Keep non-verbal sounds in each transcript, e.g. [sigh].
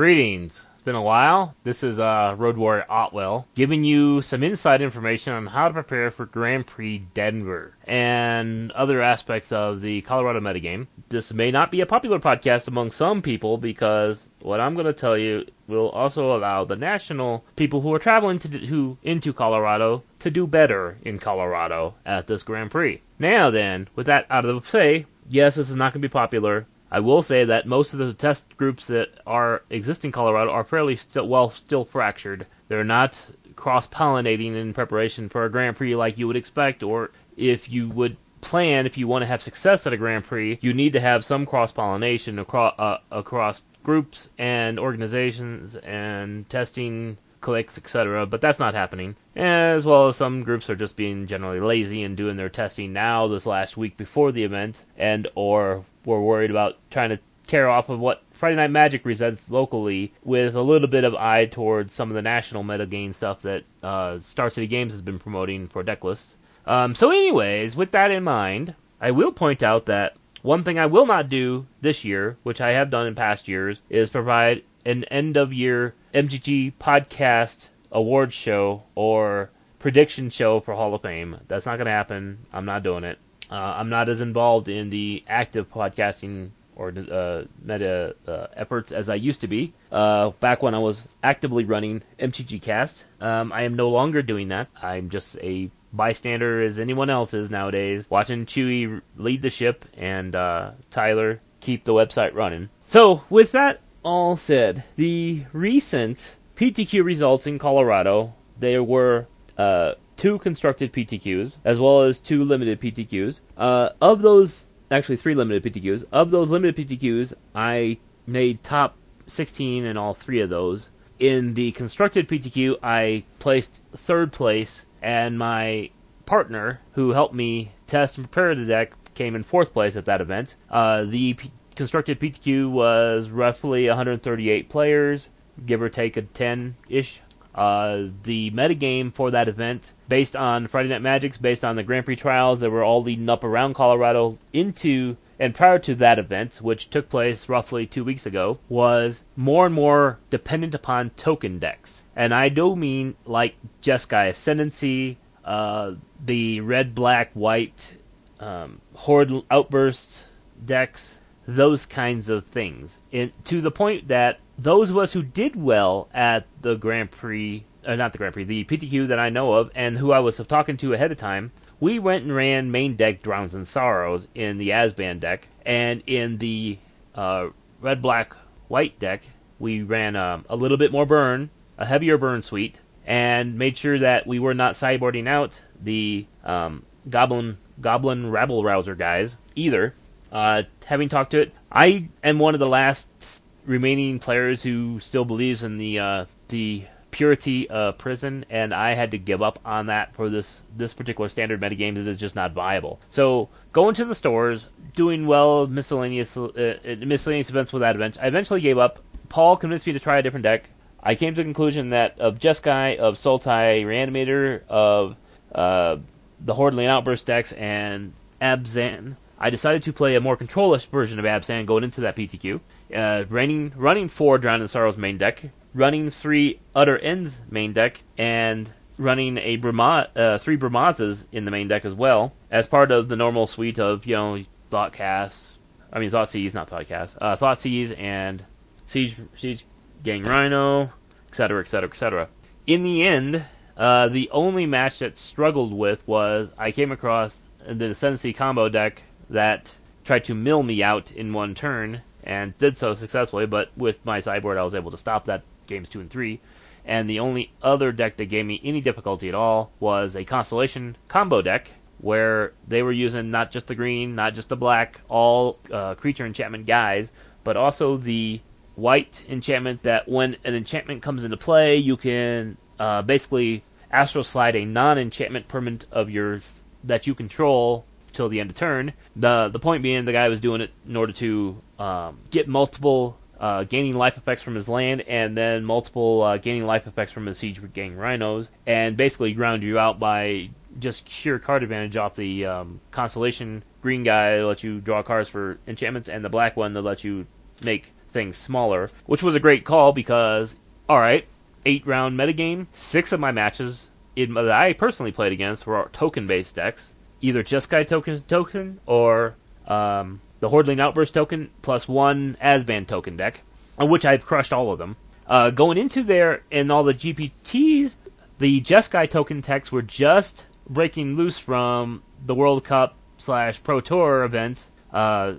Greetings. It's been a while. This is uh, Road Warrior Otwell giving you some inside information on how to prepare for Grand Prix Denver and other aspects of the Colorado metagame. This may not be a popular podcast among some people because what I'm going to tell you will also allow the national people who are traveling to who into Colorado to do better in Colorado at this Grand Prix. Now then, with that out of the way, yes, this is not going to be popular. I will say that most of the test groups that are exist in Colorado are fairly still, well still fractured. They're not cross pollinating in preparation for a Grand Prix like you would expect, or if you would plan if you want to have success at a Grand Prix, you need to have some cross pollination across uh, across groups and organizations and testing clicks, etc. But that's not happening. As well as some groups are just being generally lazy and doing their testing now this last week before the event, and or were worried about trying to tear off of what Friday Night Magic presents locally with a little bit of eye towards some of the national meta metagame stuff that uh, Star City Games has been promoting for deck lists. Um, so, anyways, with that in mind, I will point out that one thing I will not do this year, which I have done in past years, is provide an end of year MTG podcast awards show or prediction show for Hall of Fame. That's not going to happen. I'm not doing it. Uh, I'm not as involved in the active podcasting or uh, meta uh, efforts as I used to be. Uh, back when I was actively running MTG Cast, um, I am no longer doing that. I'm just a bystander as anyone else is nowadays, watching Chewy lead the ship and uh, Tyler keep the website running. So, with that all said, the recent PTQ results in Colorado, there were uh, two constructed PTQs as well as two limited PTQs. Uh, of those, actually three limited PTQs. Of those limited PTQs, I made top 16 in all three of those. In the constructed PTQ, I placed third place, and my partner, who helped me test and prepare the deck, came in fourth place at that event. Uh, the P- constructed PTQ was roughly 138 players, give or take a 10 ish uh, the metagame for that event, based on Friday Night Magics, based on the Grand Prix trials that were all leading up around Colorado into and prior to that event, which took place roughly two weeks ago, was more and more dependent upon token decks. And I do mean like Jeskai Ascendancy, uh, the red, black, white, um, Horde Outbursts decks, those kinds of things. It, to the point that those of us who did well at the Grand Prix, uh, not the Grand Prix, the PTQ that I know of, and who I was talking to ahead of time, we went and ran main deck Drowns and Sorrows in the Abzan deck, and in the uh, red, black, white deck, we ran um, a little bit more burn, a heavier burn suite, and made sure that we were not sideboarding out the um, Goblin Goblin Rabble Rouser guys either. Uh, having talked to it, I am one of the last remaining players who still believes in the uh, the purity of prison, and I had to give up on that for this this particular standard metagame that is just not viable. So going to the stores, doing well miscellaneous uh, miscellaneous events with that event, I eventually gave up. Paul convinced me to try a different deck. I came to the conclusion that of Jeskai, of Sultai Reanimator, of uh, the Hordeling Outburst decks, and Abzan, I decided to play a more controllish version of Abzan going into that PTQ. Uh, running, running four Drown in Sorrows main deck, running three Utter Ends main deck, and running a Brahma, uh, three Brahmazas in the main deck as well, as part of the normal suite of, you know, Thoughtcast, I mean Thought Thoughtseize, not Thoughtcast, uh, Thoughtseize and Siege, Siege Gang Rhino, etc., etc., etc. In the end, uh, the only match that struggled with was I came across the Ascendancy combo deck that tried to mill me out in one turn and did so successfully. But with my sideboard, I was able to stop that games two and three. And the only other deck that gave me any difficulty at all was a Constellation combo deck where they were using not just the green, not just the black, all uh, creature enchantment guys, but also the white enchantment that when an enchantment comes into play, you can uh, basically astral slide a non-enchantment permanent of yours that you control till the end of turn. The the point being, the guy was doing it in order to um, get multiple uh, gaining life effects from his land, and then multiple uh, gaining life effects from his siege gang rhinos, and basically ground you out by just sheer card advantage off the um, constellation. Green guy that lets you draw cards for enchantments, and the black one that lets you make things smaller, which was a great call because, alright, eight round metagame, six of my matches in, that I personally played against were token based decks, either Jeskai token token or um, the Hordeling Outburst token plus one Abzan token deck, on which I've crushed all of them. Uh, going into there and all the GPTs, the Jeskai token decks were just breaking loose from the World Cup slash Pro Tour events. Uh,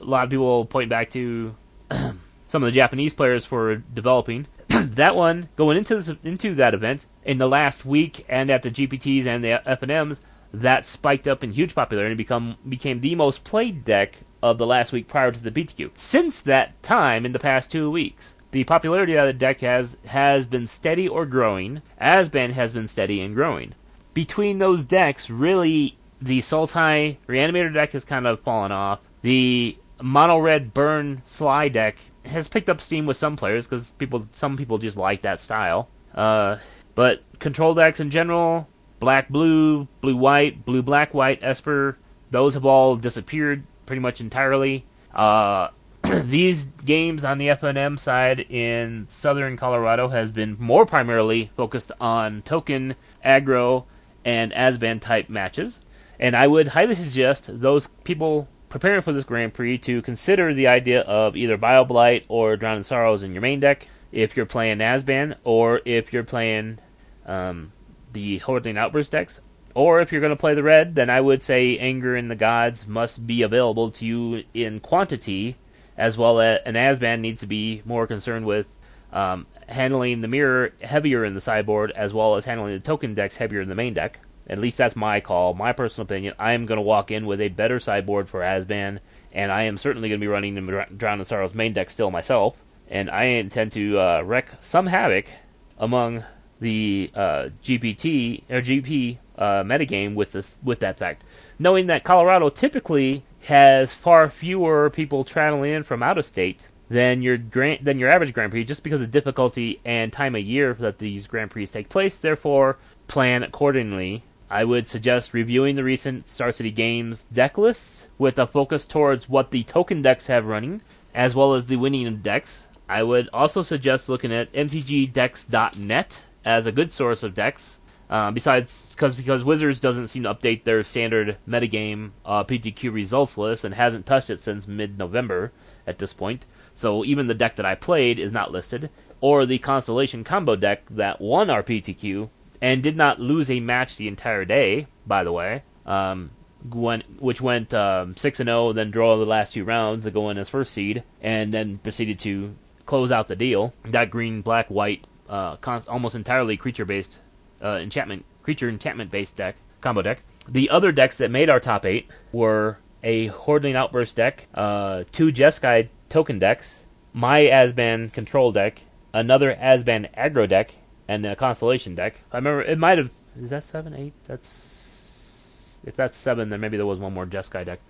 a lot of people point back to [clears throat] some of the Japanese players for developing. [clears throat] that one going into this, into that event in the last week and at the GPTs and the FNMs, that spiked up in huge popularity and become became the most played deck of the last week prior to the PTQ. Since that time, in the past two weeks, the popularity of the deck has has been steady or growing. Abzan has been steady and growing. Between those decks, really, the Sultai Reanimator deck has kind of fallen off. The mono red burn Sly deck has picked up steam with some players because people, some people just like that style. Uh, but control decks in general, black blue, blue white, blue black white, Esper, those have all disappeared pretty much entirely. Uh, [clears throat] these games on the FNM side in southern Colorado has been more primarily focused on token, aggro, and Abzan type matches. And I would highly suggest those people preparing for this Grand Prix to consider the idea of either Bile Blight or Drown in Sorrows in your main deck if you're playing Abzan, or if you're playing um, the Hordeling Outburst decks. Or if you're going to play the red, then I would say Anger in the Gods must be available to you in quantity, as well as an Abzan needs to be more concerned with um, handling the mirror heavier in the sideboard, as well as handling the token decks heavier in the main deck. At least that's my call, my personal opinion. I am going to walk in with a better sideboard for Abzan, and I am certainly going to be running the Drown Sorrows main deck still myself. And I intend to uh, wreak some havoc among the uh, GPT or GP uh, metagame with this with that fact, knowing that Colorado typically has far fewer people traveling in from out of state than your grand, than your average Grand Prix, just because of difficulty and time of year that these Grand Prix take place. Therefore, plan accordingly. I would suggest reviewing the recent Star City Games deck lists with a focus towards what the token decks have running, as well as the winning decks. I would also suggest looking at mtgdecks.net as a good source of decks. Uh, besides, because because Wizards doesn't seem to update their standard metagame uh, PTQ results list and hasn't touched it since mid-November at this point. So even the deck that I played is not listed, or the Constellation combo deck that won our PTQ and did not lose a match the entire day. By the way, um, went, which went um, six and zero, oh, then draw the last two rounds to go in as first seed, and then proceeded to close out the deal. That green, black, white uh, almost entirely creature based uh, enchantment creature enchantment based deck combo deck. The other decks that made our top eight were a Hordeling Outburst deck, uh, two Jeskai token decks, my Abzan control deck, another Abzan aggro deck, and a Constellation deck. I remember it might have is that seven eight? That's if that's seven, then maybe there was one more Jeskai deck.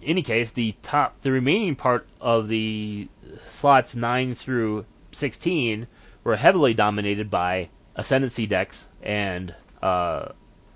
In any case, the top, the remaining part of the slots nine through sixteen were heavily dominated by Ascendancy decks and uh,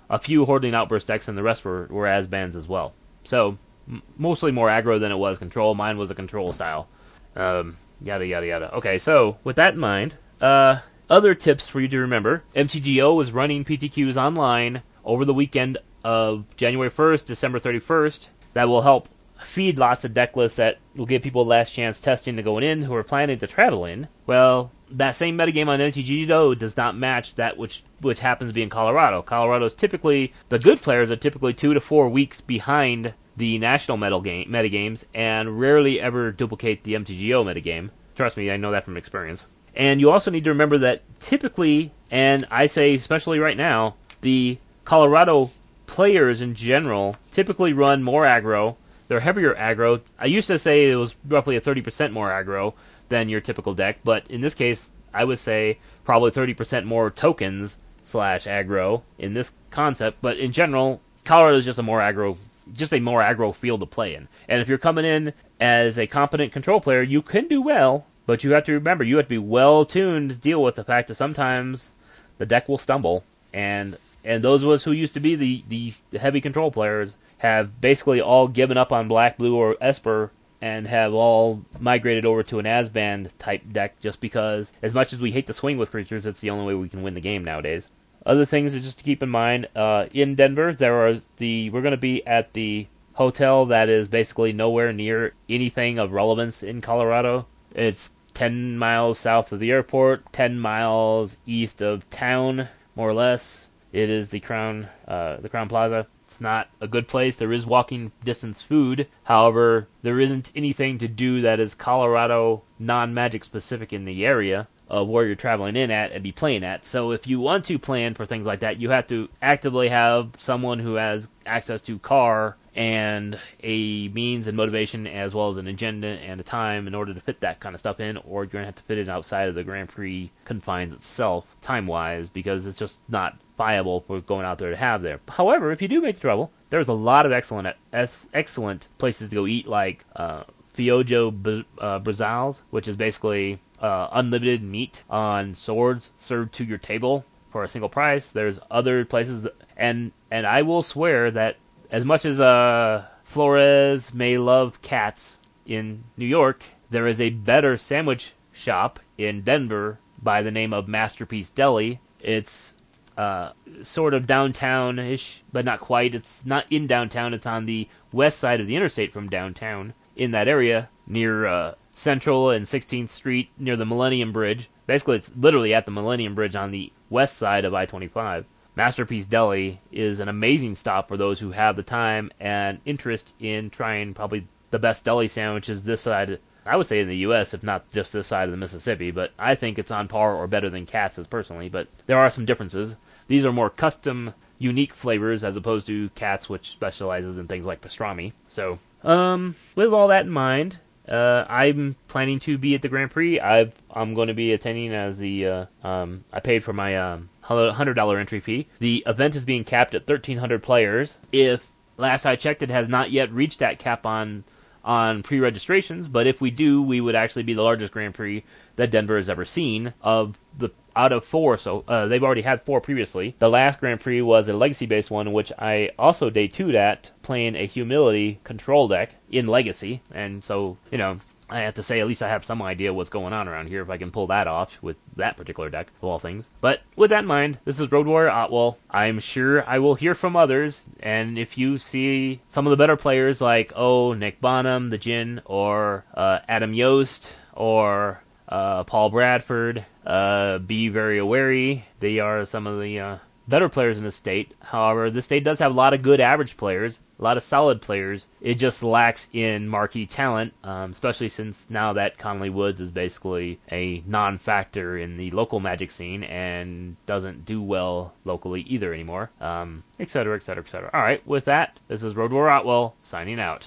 a few Hordeling Outburst decks, and the rest were, were Abzans as well. So, m- mostly more aggro than it was control. Mine was a control style. Um, yada, yada, yada. Okay, so with that in mind, uh, other tips for you to remember MTGO was running PTQs online over the weekend of January 1st, December 31st. That will help feed lots of deck lists that will give people last chance testing to go in who are planning to travel in. Well, that same metagame on MTGO does not match that which which happens to be in Colorado. Colorado is typically the good players are typically two to four weeks behind the national metal game metagames and rarely ever duplicate the MTGO metagame. Trust me, I know that from experience. And you also need to remember that typically, and I say especially right now, the Colorado players in general typically run more aggro. They're heavier aggro. I used to say it was roughly a 30% more aggro, than your typical deck. But in this case, I would say probably 30% more tokens slash aggro in this concept. But in general, Colorado is just a more aggro, just a more aggro field to play in. And if you're coming in as a competent control player, you can do well. But you have to remember, you have to be well tuned to deal with the fact that sometimes the deck will stumble, and and those of us who used to be the the heavy control players have basically all given up on black, blue, or Esper and have all migrated over to an Abzan type deck just because, as much as we hate to swing with creatures, it's the only way we can win the game nowadays. Other things just to keep in mind uh, in Denver, there are the we're going to be at the hotel that is basically nowhere near anything of relevance in Colorado. It's 10 miles south of the airport, 10 miles east of town, more or less. It is the Crown, uh, the Crowne Plaza. It's not a good place. There is walking distance food. However, there isn't anything to do that is Colorado non-magic specific in the area of where you're traveling in at and be playing at. So if you want to plan for things like that, you have to actively have someone who has access to car and a means and motivation as well as an agenda and a time in order to fit that kind of stuff in, or you're going to have to fit it outside of the Grand Prix confines itself, time wise, because it's just not viable for going out there to have there. However, if you do make the trouble, there's a lot of excellent excellent places to go eat, like uh, Fiojo uh, Brazals, which is basically uh, unlimited meat on swords served to your table for a single price. There's other places, that, and and I will swear that as much as uh, Flores may love Katz in New York, there is a better sandwich shop in Denver by the name of Masterpiece Deli. It's uh, sort of downtown-ish, but not quite. It's not in downtown. It's on the west side of the interstate from downtown, in that area near uh, Central and 16th Street, near the Millennium Bridge. Basically, it's literally at the Millennium Bridge on the west side of I-25. Masterpiece Deli is an amazing stop for those who have the time and interest in trying probably the best deli sandwiches this side. I would say in the U.S., if not just this side of the Mississippi, but I think it's on par or better than Katz's personally. But there are some differences. These are more custom, unique flavors as opposed to Katz, which specializes in things like pastrami. So, um, with all that in mind, uh, I'm planning to be at the Grand Prix. i am going to be attending as the uh, um, I paid for my um, hundred dollar entry fee. The event is being capped at 1,300 players. If last I checked, it has not yet reached that cap on on pre-registrations. But if we do, we would actually be the largest Grand Prix that Denver has ever seen of the out of four. So uh, they've already had four previously. The last Grand Prix was a legacy-based one, which I also day two at playing a humility control deck in Legacy, and so you know. I have to say, at least I have some idea what's going on around here if I can pull that off with that particular deck, of all things. But with that in mind, this is Road Warrior Otwell. I'm sure I will hear from others, and if you see some of the better players like, oh, Nick Bonham, the Jin, or uh, Adam Yost, or uh, Paul Bradford, uh, be very wary. They are some of the uh, better players in the state. However, the state does have a lot of good average players, a lot of solid players. It just lacks in marquee talent, um, especially since now that Conley Woods is basically a non factor in the local magic scene and doesn't do well locally either anymore, um, et cetera, et cetera, et cetera. All right, with that, this is Road War Otwell signing out.